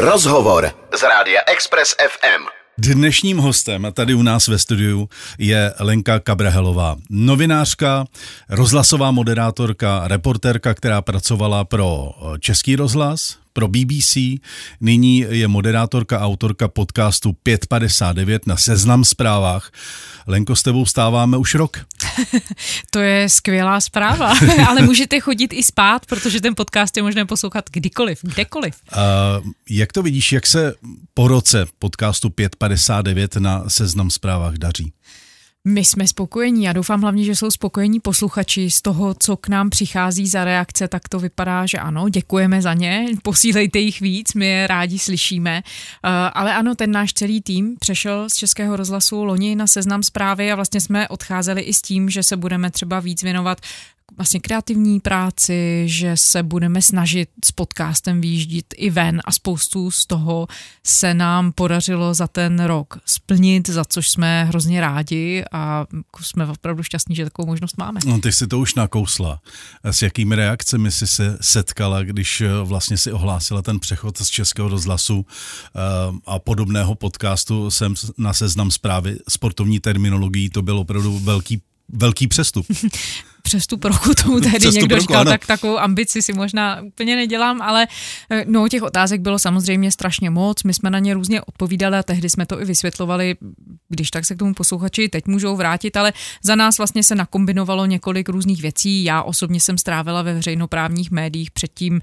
Rozhovor z rádia Express FM. Dnešním hostem tady u nás ve studiu je Lenka Kabrahelová, novinářka, rozhlasová moderátorka, reportérka, která pracovala pro Český rozhlas, pro BBC. Nyní je moderátorka, autorka podcastu 559 na Seznam zprávách. Lenko, s tebou stáváme už rok. to je skvělá zpráva, ale můžete chodit i spát, protože ten podcast je možné poslouchat kdykoliv, kdekoliv. Uh, jak to vidíš, jak se po roce podcastu 559 na Seznam zprávách daří? My jsme spokojení. Já doufám hlavně, že jsou spokojení posluchači z toho, co k nám přichází za reakce, tak to vypadá, že ano, děkujeme za ně, posílejte jich víc, my je rádi slyšíme. Uh, ale ano, ten náš celý tým přešel z Českého rozhlasu loni na seznam zprávy a vlastně jsme odcházeli i s tím, že se budeme třeba víc věnovat vlastně kreativní práci, že se budeme snažit s podcastem výjíždit i ven a spoustu z toho se nám podařilo za ten rok splnit, za což jsme hrozně rádi a jsme opravdu šťastní, že takovou možnost máme. No, ty jsi to už nakousla. S jakými reakcemi jsi se setkala, když eh, vlastně si ohlásila ten přechod z Českého rozhlasu eh, a podobného podcastu jsem na seznam zprávy sportovní terminologií, to byl opravdu velký velký přestup. přestup roku tomu tehdy přestup někdo roku, říkal, ano. tak takovou ambici si možná úplně nedělám, ale eh, no těch otázek bylo samozřejmě strašně moc, my jsme na ně různě odpovídali a tehdy jsme to i vysvětlovali, když tak se k tomu posluchači teď můžou vrátit, ale za nás vlastně se nakombinovalo několik různých věcí. Já osobně jsem strávila ve veřejnoprávních médiích předtím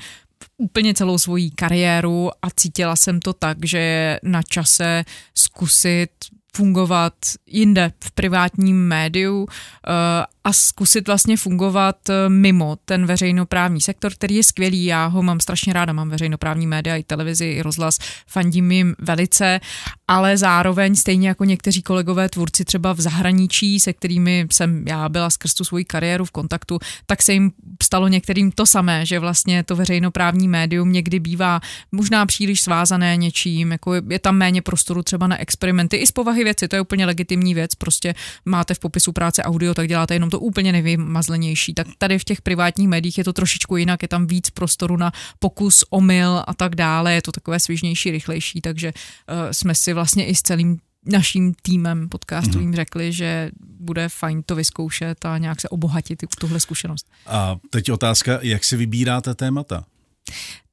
úplně celou svoji kariéru a cítila jsem to tak, že je na čase zkusit fungovat jinde v privátním médiu eh, a zkusit vlastně fungovat eh, mimo ten veřejnoprávní sektor, který je skvělý. Já ho mám strašně ráda, mám veřejnoprávní média, i televizi, i rozhlas, fandím jim velice, ale zároveň stejně jako někteří kolegové tvůrci třeba v zahraničí, se kterými jsem já byla skrz tu svoji kariéru v kontaktu, tak se jim stalo některým to samé, že vlastně to veřejnoprávní médium někdy bývá možná příliš svázané něčím, jako je tam méně prostoru třeba na experimenty i z povahy věci, to je úplně legitimní věc, prostě máte v popisu práce audio, tak děláte jenom to úplně nevymazlenější. Tak tady v těch privátních médiích je to trošičku jinak, je tam víc prostoru na pokus, omyl a tak dále, je to takové svižnější, rychlejší, takže uh, jsme si vlastně i s celým naším týmem podcastovým mm-hmm. řekli, že bude fajn to vyzkoušet a nějak se obohatit tuhle zkušenost. A teď otázka, jak si vybíráte témata?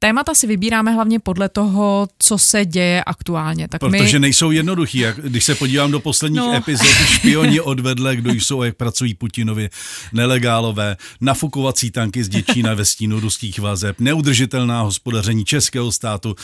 Témata si vybíráme hlavně podle toho, co se děje aktuálně. Tak Protože my... nejsou jednoduchý. Jak, když se podívám do posledních no. epizod, špioni odvedle, kdo jsou a jak pracují Putinovi, nelegálové, nafukovací tanky z Děčína ve stínu ruských vazeb, neudržitelná hospodaření českého státu.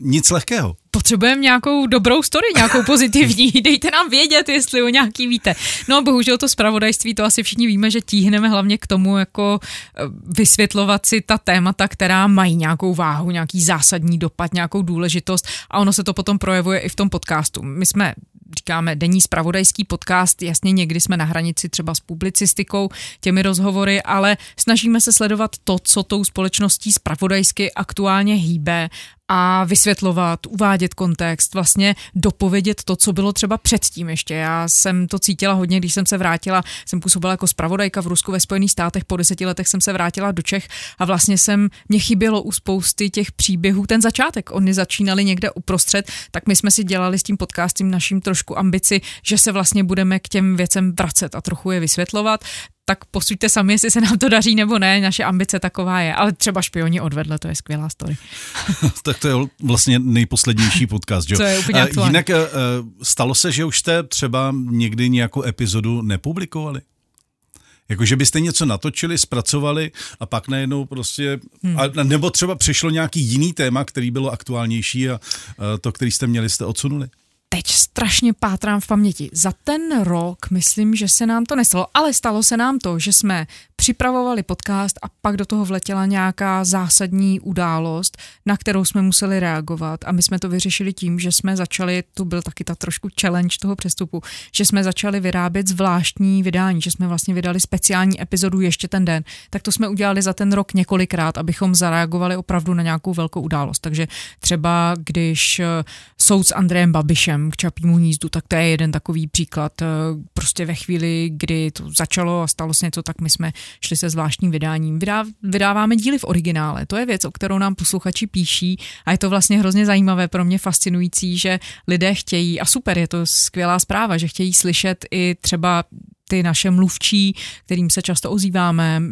Nic lehkého potřebujeme nějakou dobrou story, nějakou pozitivní. Dejte nám vědět, jestli o nějaký víte. No bohužel to zpravodajství, to asi všichni víme, že tíhneme hlavně k tomu, jako eh, vysvětlovat si ta témata, která mají nějakou váhu, nějaký zásadní dopad, nějakou důležitost a ono se to potom projevuje i v tom podcastu. My jsme říkáme denní spravodajský podcast, jasně někdy jsme na hranici třeba s publicistikou, těmi rozhovory, ale snažíme se sledovat to, co tou společností spravodajsky aktuálně hýbe a vysvětlovat, uvádět kontext, vlastně dopovědět to, co bylo třeba předtím ještě. Já jsem to cítila hodně, když jsem se vrátila, jsem působila jako spravodajka v Rusku ve Spojených státech, po deseti letech jsem se vrátila do Čech a vlastně jsem, mě chybělo u spousty těch příběhů ten začátek. Oni začínali někde uprostřed, tak my jsme si dělali s tím podcastem naším trošku ambici, že se vlastně budeme k těm věcem vracet a trochu je vysvětlovat tak posuďte sami, jestli se nám to daří nebo ne, naše ambice taková je, ale třeba špioni odvedle, to je skvělá story. tak to je vlastně nejposlednější podcast, jo? Co je úplně aktuální. Jinak eh, stalo se, že už jste třeba někdy nějakou epizodu nepublikovali? Jako, že byste něco natočili, zpracovali a pak najednou prostě, hmm. a, nebo třeba přišlo nějaký jiný téma, který bylo aktuálnější a, a to, který jste měli, jste odsunuli? Teď strašně pátrám v paměti. Za ten rok myslím, že se nám to nestalo, ale stalo se nám to, že jsme připravovali podcast a pak do toho vletěla nějaká zásadní událost, na kterou jsme museli reagovat a my jsme to vyřešili tím, že jsme začali, tu byl taky ta trošku challenge toho přestupu, že jsme začali vyrábět zvláštní vydání, že jsme vlastně vydali speciální epizodu ještě ten den. Tak to jsme udělali za ten rok několikrát, abychom zareagovali opravdu na nějakou velkou událost. Takže třeba když eh, soud s Andrejem Babišem směrem k Čapímu hnízdu, tak to je jeden takový příklad. Prostě ve chvíli, kdy to začalo a stalo se něco, tak my jsme šli se zvláštním vydáním. Vydá, vydáváme díly v originále, to je věc, o kterou nám posluchači píší a je to vlastně hrozně zajímavé, pro mě fascinující, že lidé chtějí, a super, je to skvělá zpráva, že chtějí slyšet i třeba ty naše mluvčí, kterým se často ozýváme,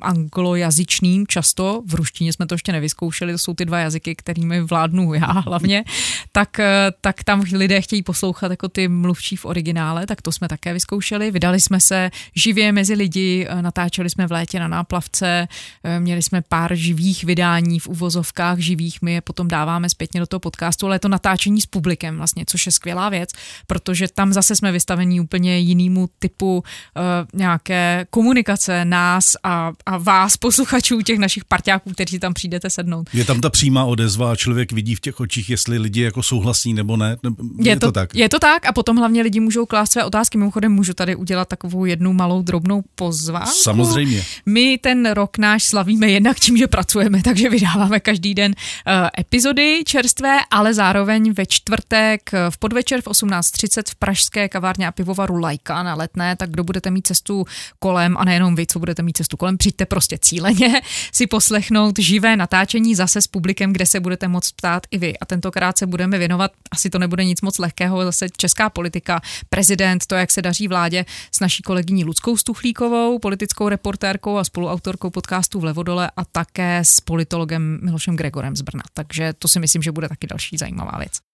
anglojazyčným často, v ruštině jsme to ještě nevyzkoušeli, to jsou ty dva jazyky, kterými vládnu já hlavně, tak, eh, tak tam lidé chtějí poslouchat jako ty mluvčí v originále, tak to jsme také vyzkoušeli. Vydali jsme se živě mezi lidi, eh, natáčeli jsme v létě na náplavce, eh, měli jsme pár živých vydání v uvozovkách živých, my je potom dáváme zpětně do toho podcastu, ale je to natáčení s publikem vlastně, což je skvělá věc, protože tam zase jsme vystavení úplně jinému typu uh, nějaké komunikace nás a, a vás, posluchačů, těch našich parťáků, kteří tam přijdete sednout. Je tam ta přímá odezva a člověk vidí v těch očích, jestli lidi jako souhlasí nebo ne. Je, je to, to tak? Je to tak a potom hlavně lidi můžou klást své otázky. Mimochodem můžu tady udělat takovou jednu malou drobnou pozvánku. Samozřejmě. My ten rok náš slavíme jednak tím, že pracujeme, takže vydáváme každý den uh, epizody čerstvé, ale zároveň ve čtvrtek v podvečer v 18.30 v pražské kavárně a pivovaru Lajka na letné, tak kdo budete mít cestu kolem, a nejenom vy, co budete mít cestu kolem, přijďte prostě cíleně si poslechnout živé natáčení zase s publikem, kde se budete moct ptát i vy. A tentokrát se budeme věnovat, asi to nebude nic moc lehkého, zase česká politika, prezident, to, jak se daří vládě s naší kolegyní Ludskou Stuchlíkovou, politickou reportérkou a spoluautorkou podcastu v Levodole a také s politologem Milošem Gregorem z Brna. Takže to si myslím, že bude taky další zajímavá věc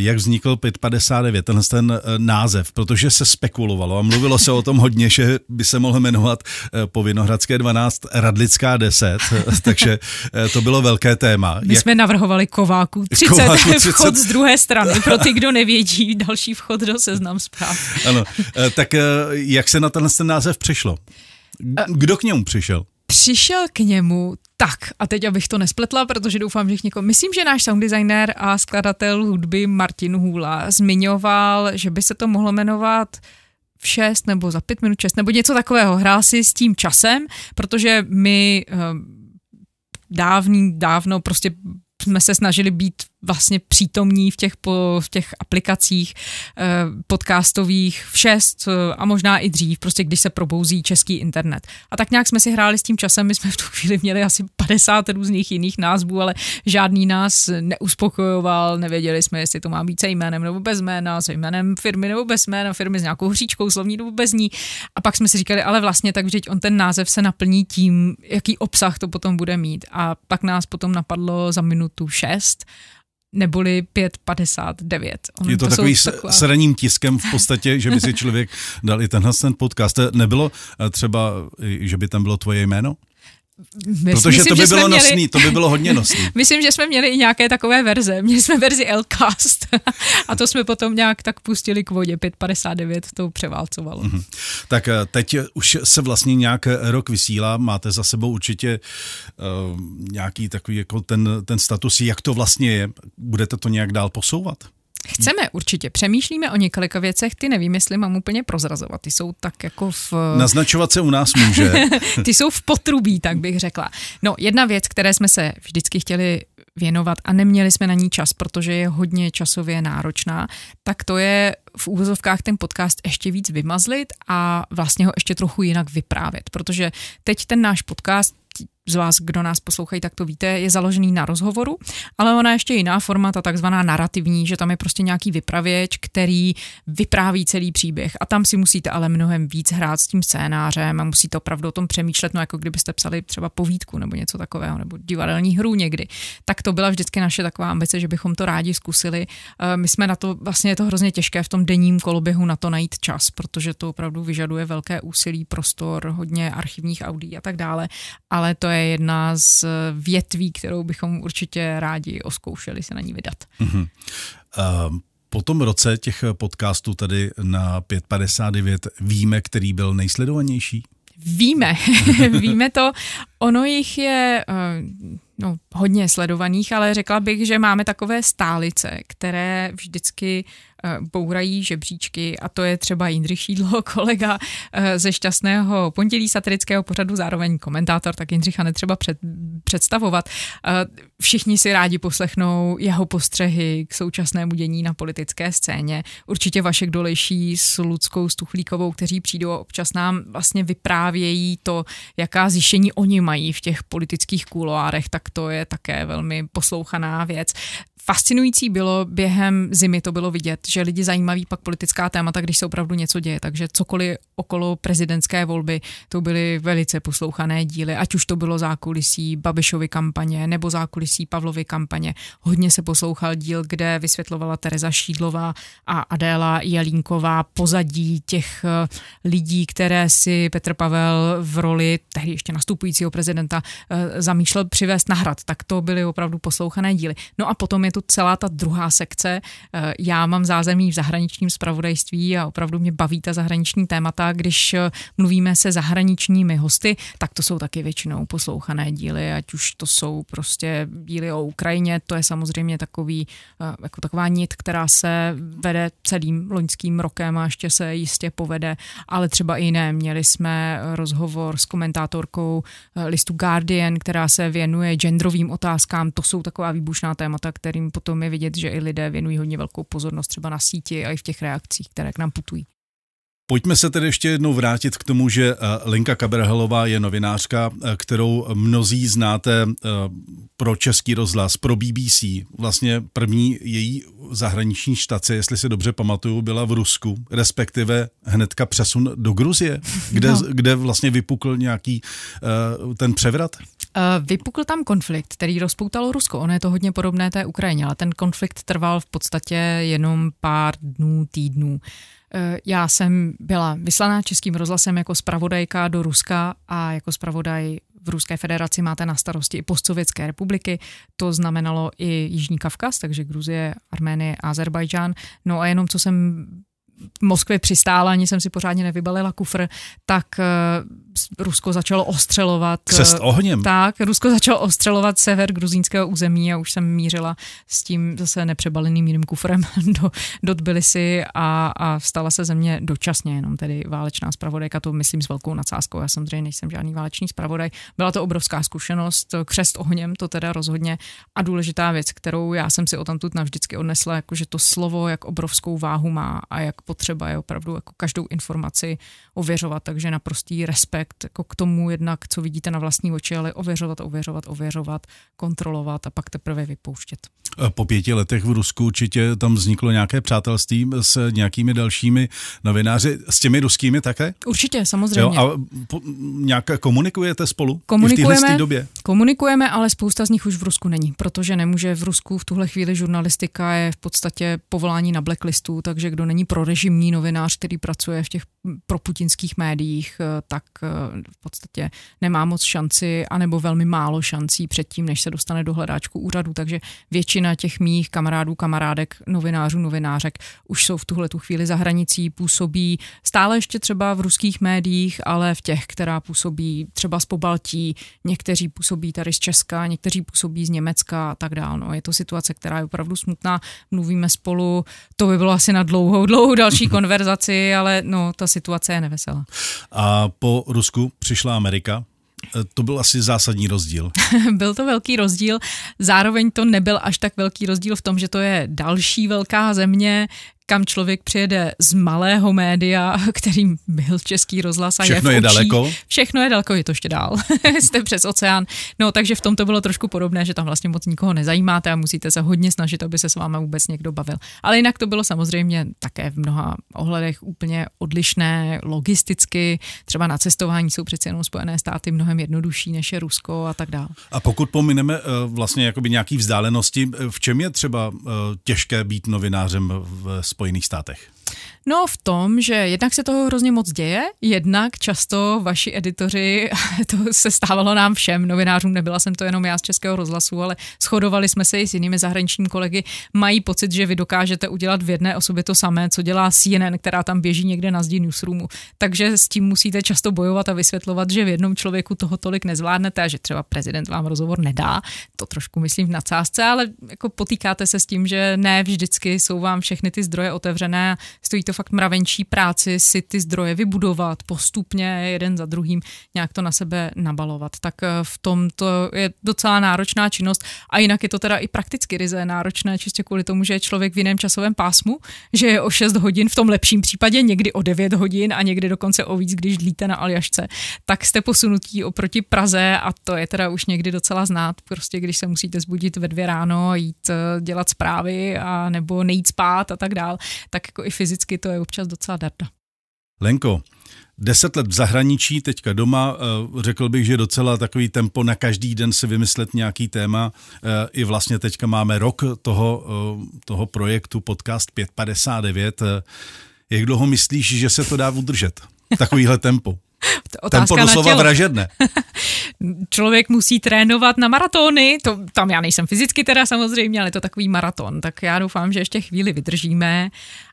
jak vznikl 559, tenhle ten eh, název, protože se spekulovalo a mluvilo se o tom hodně, že by se mohl jmenovat eh, po Vinohradské 12 Radlická 10, takže eh, to bylo velké téma. My jak... jsme navrhovali Kováku 30, Kováku 30, vchod z druhé strany, pro ty, kdo nevědí, další vchod do seznam zpráv. Ano, tak jak se na tenhle ten název přišlo? Kdo k němu přišel? Přišel k němu tak, a teď abych to nespletla, protože doufám, že někoho... Myslím, že náš sound designer a skladatel hudby Martin Hůla zmiňoval, že by se to mohlo jmenovat v 6 nebo za 5 minut 6 nebo něco takového. Hrál si s tím časem, protože my uh, dávný, dávno prostě jsme se snažili být vlastně přítomní v těch, po, v těch aplikacích eh, podcastových v šest eh, a možná i dřív, prostě když se probouzí český internet. A tak nějak jsme si hráli s tím časem, my jsme v tu chvíli měli asi 50 různých jiných názvů, ale žádný nás neuspokojoval, nevěděli jsme, jestli to má být se jménem nebo bez jména, se jménem firmy nebo bez jména firmy s nějakou hříčkou slovní nebo bez ní. A pak jsme si říkali, ale vlastně tak vždyť on ten název se naplní tím, jaký obsah to potom bude mít. A pak nás potom napadlo za minutu 6 neboli 5,59. je to, to takový s, taková... s ranním tiskem v podstatě, že by si člověk dal i tenhle ten podcast. Nebylo eh, třeba, že by tam bylo tvoje jméno? My, Protože myslím, to by bylo měli, nosný, to by bylo hodně nosný. myslím, že jsme měli i nějaké takové verze. Měli jsme verzi Lcast a to jsme potom nějak tak pustili k vodě. 559 to převálcovalo. Mm-hmm. Tak eh, teď už se vlastně nějak rok vysílá, máte za sebou určitě uh, nějaký takový jako ten, ten status, jak to vlastně je. Budete to nějak dál posouvat? Chceme určitě, přemýšlíme o několika věcech, ty nevím, jestli mám úplně prozrazovat, ty jsou tak jako v... Naznačovat se u nás může. ty jsou v potrubí, tak bych řekla. No, jedna věc, které jsme se vždycky chtěli věnovat a neměli jsme na ní čas, protože je hodně časově náročná, tak to je v úvozovkách ten podcast ještě víc vymazlit a vlastně ho ještě trochu jinak vyprávět, protože teď ten náš podcast z vás, kdo nás poslouchají, tak to víte, je založený na rozhovoru, ale ona ještě jiná forma, ta takzvaná narrativní, že tam je prostě nějaký vypravěč, který vypráví celý příběh a tam si musíte ale mnohem víc hrát s tím scénářem a musíte opravdu o tom přemýšlet, no jako kdybyste psali třeba povídku nebo něco takového, nebo divadelní hru někdy. Tak to byla vždycky naše taková ambice, že bychom to rádi zkusili. Eh, my jsme na to, vlastně je to hrozně těžké v tom denním koloběhu na to najít čas, protože to opravdu vyžaduje velké úsilí, prostor, hodně archivních audí a tak dále, ale to je jedna z větví, kterou bychom určitě rádi oskoušeli se na ní vydat. Mm-hmm. Uh, po tom roce těch podcastů tady na 559 víme, který byl nejsledovanější? Víme, víme to. Ono jich je uh, no, hodně sledovaných, ale řekla bych, že máme takové stálice, které vždycky Eh, bourají žebříčky a to je třeba Jindřich Šídlo, kolega eh, ze šťastného pondělí satirického pořadu, zároveň komentátor, tak Jindřicha netřeba před, představovat. Eh, všichni si rádi poslechnou jeho postřehy k současnému dění na politické scéně. Určitě Vašek Dolejší s Ludskou Stuchlíkovou, kteří přijdou občas nám vlastně vyprávějí to, jaká zjištění oni mají v těch politických kuloárech, tak to je také velmi poslouchaná věc. Fascinující bylo během zimy, to bylo vidět, že lidi zajímaví pak politická témata, když se opravdu něco děje. Takže cokoliv okolo prezidentské volby, to byly velice poslouchané díly, ať už to bylo zákulisí Babišovy kampaně nebo zákulisí Pavlovy kampaně. Hodně se poslouchal díl, kde vysvětlovala Tereza Šídlová a Adéla Jelínková pozadí těch eh, lidí, které si Petr Pavel v roli tehdy ještě nastupujícího prezidenta eh, zamýšlel přivést na hrad. Tak to byly opravdu poslouchané díly. No a potom je tu celá ta druhá sekce. Eh, já mám zázemí v zahraničním spravodajství a opravdu mě baví ta zahraniční témata. Když eh, mluvíme se zahraničními hosty, tak to jsou taky většinou poslouchané díly, ať už to jsou prostě díly o Ukrajině, to je samozřejmě takový, eh, jako taková nit, která se vede celým loňským rokem a ještě se jistě povede, ale třeba i jiné. Měli jsme rozhovor s komentátorkou listu Guardian, která se věnuje genderovým otázkám. To jsou taková výbušná témata, kterým potom je vidět, že i lidé věnují hodně velkou pozornost třeba na síti a i v těch reakcích, které k nám putují. Pojďme se tedy ještě jednou vrátit k tomu, že eh, Linka Kaberhelová je novinářka, eh, kterou mnozí znáte eh, pro Český rozhlas, pro BBC. Vlastně první její zahraniční štace, jestli si dobře pamatuju, byla v Rusku, respektive hnedka přesun do Gruzie, kde, no. kde vlastně vypukl nějaký ten převrat. Vypukl tam konflikt, který rozpoutalo Rusko. Ono je to hodně podobné té Ukrajině, ale ten konflikt trval v podstatě jenom pár dnů, týdnů. Já jsem byla vyslaná českým rozhlasem jako zpravodajka do Ruska a jako zpravodaj v Ruské federaci máte na starosti i postsovětské republiky, to znamenalo i Jižní Kavkaz, takže Gruzie, Arménie, Azerbajdžán. No a jenom co jsem Moskvě přistála, ani jsem si pořádně nevybalila kufr, tak eh, Rusko začalo ostřelovat. Křest eh, ohněm. Tak, Rusko začalo ostřelovat sever gruzínského území a už jsem mířila s tím zase nepřebaleným jiným kufrem do, do Tbilisi a, a stala se země dočasně, jenom tedy válečná zpravodajka, to myslím s velkou nadsázkou, já samozřejmě nejsem žádný válečný zpravodaj. Byla to obrovská zkušenost, křest ohněm, to teda rozhodně a důležitá věc, kterou já jsem si o tamtud navždycky odnesla, jakože to slovo, jak obrovskou váhu má a jak potřeba je opravdu jako každou informaci ověřovat, takže naprostý respekt jako k tomu jednak, co vidíte na vlastní oči, ale ověřovat, ověřovat, ověřovat, kontrolovat a pak teprve vypouštět. Po pěti letech v Rusku určitě tam vzniklo nějaké přátelství s nějakými dalšími novináři, s těmi ruskými také? Určitě, samozřejmě. Jo, a po, nějak komunikujete spolu komunikujeme, v době? Komunikujeme, ale spousta z nich už v Rusku není, protože nemůže v Rusku v tuhle chvíli žurnalistika je v podstatě povolání na blacklistu, takže kdo není prorežimní novinář, který pracuje v těch proputinských médiích, eh, tak eh, v podstatě nemá moc šanci, anebo velmi málo šancí předtím, než se dostane do hledáčku úřadu. Takže většina těch mých kamarádů, kamarádek, novinářů, novinářek už jsou v tuhle tu chvíli za hranicí, působí stále ještě třeba v ruských médiích, ale v těch, která působí třeba z Pobaltí, někteří působí tady z Česka, někteří působí z Německa a tak dále. No, je to situace, která je opravdu smutná. Mluvíme spolu, to by bylo asi na dlouhou, dlouhou další konverzaci, ale no, ta situace je neveselá. A po Rusku přišla Amerika. E, to byl asi zásadní rozdíl. byl to velký rozdíl, zároveň to nebyl až tak velký rozdíl v tom, že to je další velká země, kam člověk přijede z malého média, kterým byl český rozhlas a Všechno je, je daleko? Všechno je daleko, je to ještě dál. Jste přes oceán. No, takže v tom to bylo trošku podobné, že tam vlastně moc nikoho nezajímáte a musíte se hodně snažit, aby se s vámi vůbec někdo bavil. Ale jinak to bylo samozřejmě také v mnoha ohledech úplně odlišné, logisticky. Třeba na cestování jsou přece jenom Spojené státy mnohem jednodušší než je Rusko a tak dále. A pokud pomineme eh, vlastně jakoby nějaký vzdálenosti, v čem je třeba eh, těžké být novinářem v Spojených státech? No v tom, že jednak se toho hrozně moc děje, jednak často vaši editoři, to se stávalo nám všem, novinářům, nebyla jsem to jenom já z Českého rozhlasu, ale shodovali jsme se i s jinými zahraničními kolegy, mají pocit, že vy dokážete udělat v jedné osobě to samé, co dělá CNN, která tam běží někde na zdi newsroomu. Takže s tím musíte často bojovat a vysvětlovat, že v jednom člověku toho tolik nezvládnete a že třeba prezident vám rozhovor nedá. To trošku myslím v nadsázce, ale jako potýkáte se s tím, že ne vždycky jsou vám všechny ty zdroje otevřené, stojí to fakt mravenčí práci si ty zdroje vybudovat postupně jeden za druhým, nějak to na sebe nabalovat. Tak eh, v tom to je docela náročná činnost a jinak je to teda i prakticky ryze náročné, čistě kvůli tomu, že je člověk v jiném časovém pásmu, že je o 6 hodin, v tom lepším případě někdy o 9 hodin a někdy dokonce o víc, když dlíte na Aljašce, tak jste posunutí oproti Praze a to je teda už někdy docela znát, prostě když se musíte zbudit ve dvě ráno jít eh, dělat zprávy a nebo nejít spát a tak dál, tak jako i fyzicky to je občas docela darda. Lenko, deset let v zahraničí, teďka doma, eh, řekl bych, že docela takový tempo na každý den si vymyslet nějaký téma. Eh, I vlastně teďka máme rok toho, eh, toho projektu Podcast 559. Jak dlouho myslíš, že se to dá udržet? Takovýhle tempo. Otázka Tempo doslova vražedné. Člověk musí trénovat na maratony, to, tam já nejsem fyzicky teda samozřejmě, ale je to takový maraton, tak já doufám, že ještě chvíli vydržíme.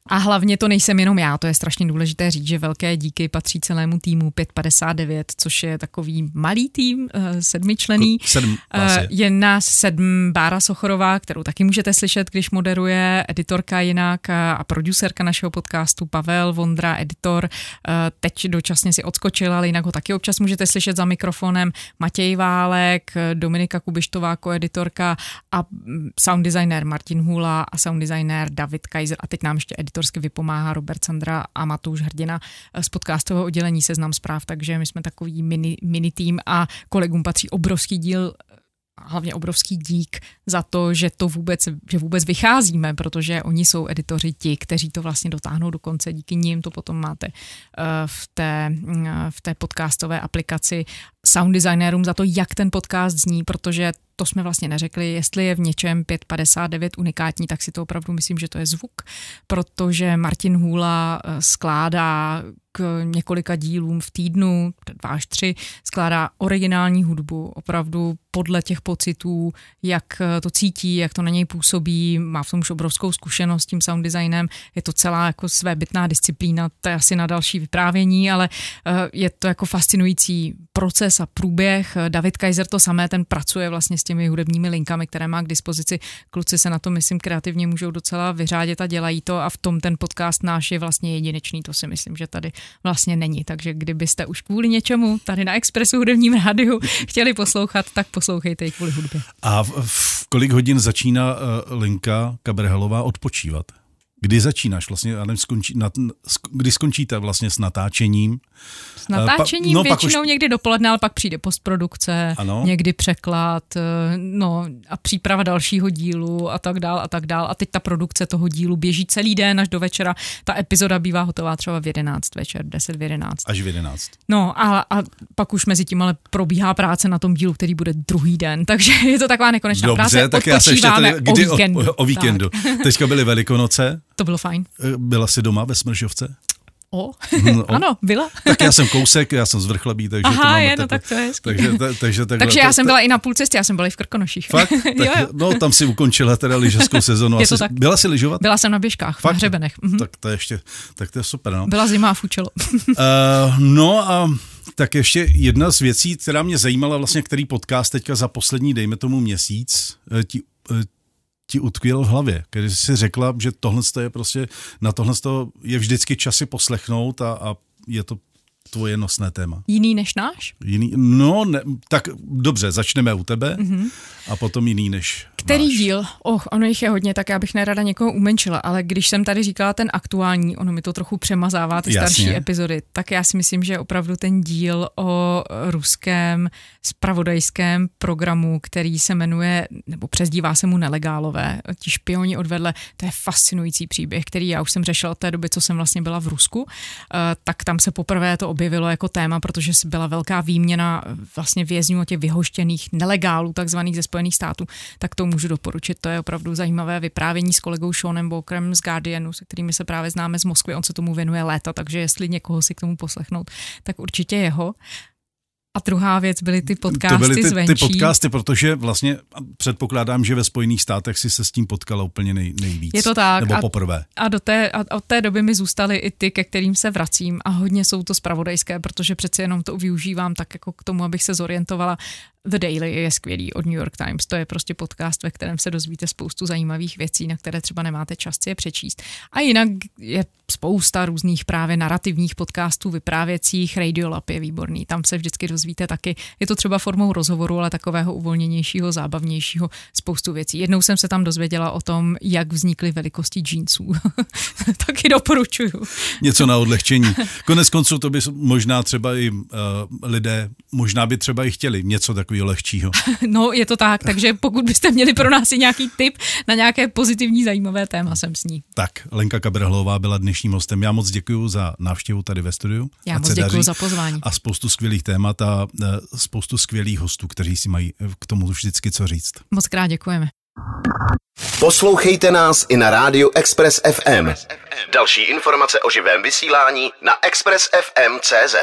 A hlavně to nejsem jenom já, to je strašně důležité říct, že velké díky patří celému týmu 559, což je takový malý tým, eh, sedmičlený. Sedm, je. je nás sedm, Bára Sochorová, kterou taky můžete slyšet, když moderuje, editorka jinak a producerka našeho podcastu Pavel Vondra, editor, eh, teď dočasně si odskočil, ale jinak ho taky občas můžete slyšet za mikrofonem, Matěj Válek, Dominika Kubištová, koeditorka a mm, sound designer Martin Hula a sound designer David Kaiser. A teď nám ještě editor autorsky vypomáhá Robert Sandra a Matouš Hrdina z podcastového oddělení Seznam zpráv, takže my jsme takový mini, mini tým a kolegům patří obrovský díl hlavně obrovský dík za to, že to vůbec, že vůbec vycházíme, protože oni jsou editoři ti, kteří to vlastně dotáhnou do konce. Díky nim to potom máte eh, v té, eh, v té podcastové aplikaci sound designérům za to, jak ten podcast zní, protože to jsme vlastně neřekli, jestli je v něčem 559 unikátní, tak si to opravdu myslím, že to je zvuk, protože Martin Hůla eh, skládá několika dílům v týdnu, dva až tři, skládá originální hudbu, opravdu podle těch pocitů, jak eh, to cítí, jak to na něj působí, má v tom už obrovskou zkušenost s tím sound designem, je to celá jako své bytná disciplína, to je asi na další vyprávění, ale eh, je to jako fascinující proces a průběh. David Kaiser to samé, ten pracuje vlastně s těmi hudebními linkami, které má k dispozici. Kluci se na to, myslím, kreativně můžou docela vyřádit a dělají to a v tom ten podcast náš je vlastně jedinečný, to si myslím, že tady vlastně není. Takže kdybyste už kvůli něčemu tady na Expressu hudebním rádiu chtěli poslouchat, tak poslouchejte i kvůli hudbě. A v, v kolik hodin začíná uh, Linka Kabrhelová odpočívat? Kdy začínáš vlastně, já nevím, skončí, na, kdy skončíte vlastně s natáčením? S natáčením pa, no, většinou už... někdy dopoledne, ale pak přijde postprodukce, ano. někdy překlad, eh, no a příprava dalšího dílu a tak dál a tak dál. A teď ta produkce toho dílu běží celý den až do večera. Ta epizoda bývá hotová třeba v 11 večer, 10 v 11. Až v 11. No a, a pak už mezi tím ale probíhá práce na tom dílu, který bude druhý den, takže je to taková nekonečná Dobře, práce. tak já se ještě tady, kdy o víkendu. O, o víkendu. Teďka byly Velikonoce. To bylo fajn. Eh, byla jsi doma ve Smržovce? O, no, ano, byla. tak já jsem kousek, já jsem z Vrchlabí, takže Aha, to máme je, no tak to je hezký. Takže, ta, takže, takhle, takže já jsem byla i na půl cestě, já jsem byla i v Krkonoších. Fakt? Tak, jo, jo. No, tam si ukončila teda lyžařskou sezonu. Je to tak. Byla jsi lyžovat? Byla jsem na běžkách, Fakt? na hřebenech. Mhm. Tak to je ještě, tak to je super, no. Byla zima a fučelo. uh, no a tak ještě jedna z věcí, která mě zajímala, vlastně který podcast teďka za poslední, dejme tomu měsíc, eh, ti, eh, ti utkvěl v hlavě, když jsi řekla, že tohle je prostě, na tohle je vždycky časy poslechnout a, a je to tvoje nosné téma. Jiný než náš? Jiný, no, ne, tak dobře, začneme u tebe mm-hmm. a potom jiný než Který náš. díl? Oh, ono jich je hodně, tak já bych nerada někoho umenčila, ale když jsem tady říkala ten aktuální, ono mi to trochu přemazává ty Jasně. starší epizody, tak já si myslím, že opravdu ten díl o ruském spravodajském programu, který se jmenuje, nebo přezdívá se mu Nelegálové, ti špioni odvedle, to je fascinující příběh, který já už jsem řešila od té doby, co jsem vlastně byla v Rusku, uh, tak tam se poprvé to objevilo jako téma, protože byla velká výměna vlastně vězňů těch vyhoštěných nelegálů, takzvaných ze Spojených států, tak to můžu doporučit. To je opravdu zajímavé vyprávění s kolegou Seanem Walkerem z Guardianu, se kterými se právě známe z Moskvy. On se tomu věnuje léta, takže jestli někoho si k tomu poslechnout, tak určitě jeho. A druhá věc byly ty podcasty to byly ty, zvenčí. ty podcasty, protože vlastně předpokládám, že ve Spojených státech si se s tím potkala úplně nej, nejvíc. Je to tak. Nebo a, poprvé. A, do té, a od té doby mi zůstaly i ty, ke kterým se vracím a hodně jsou to spravodajské, protože přeci jenom to využívám tak jako k tomu, abych se zorientovala The Daily je skvělý od New York Times. To je prostě podcast, ve kterém se dozvíte spoustu zajímavých věcí, na které třeba nemáte čas si je přečíst. A jinak je spousta různých právě narrativních podcastů, vyprávěcích. Radiolab je výborný, tam se vždycky dozvíte taky. Je to třeba formou rozhovoru, ale takového uvolněnějšího, zábavnějšího spoustu věcí. Jednou jsem se tam dozvěděla o tom, jak vznikly velikosti džínsů. taky doporučuju. Něco na odlehčení. Konec konců to by možná třeba i uh, lidé, možná by třeba i chtěli něco takového takového lehčího. No, je to tak, takže pokud byste měli pro nás i nějaký tip na nějaké pozitivní zajímavé téma, jsem s ní. Tak, Lenka Kabrhlová byla dnešním hostem. Já moc děkuji za návštěvu tady ve studiu. Já moc děkuji za pozvání. A spoustu skvělých témat a e, spoustu skvělých hostů, kteří si mají k tomu vždycky co říct. Moc krát děkujeme. Poslouchejte nás i na rádiu Express FM. Další informace o živém vysílání na expressfm.cz.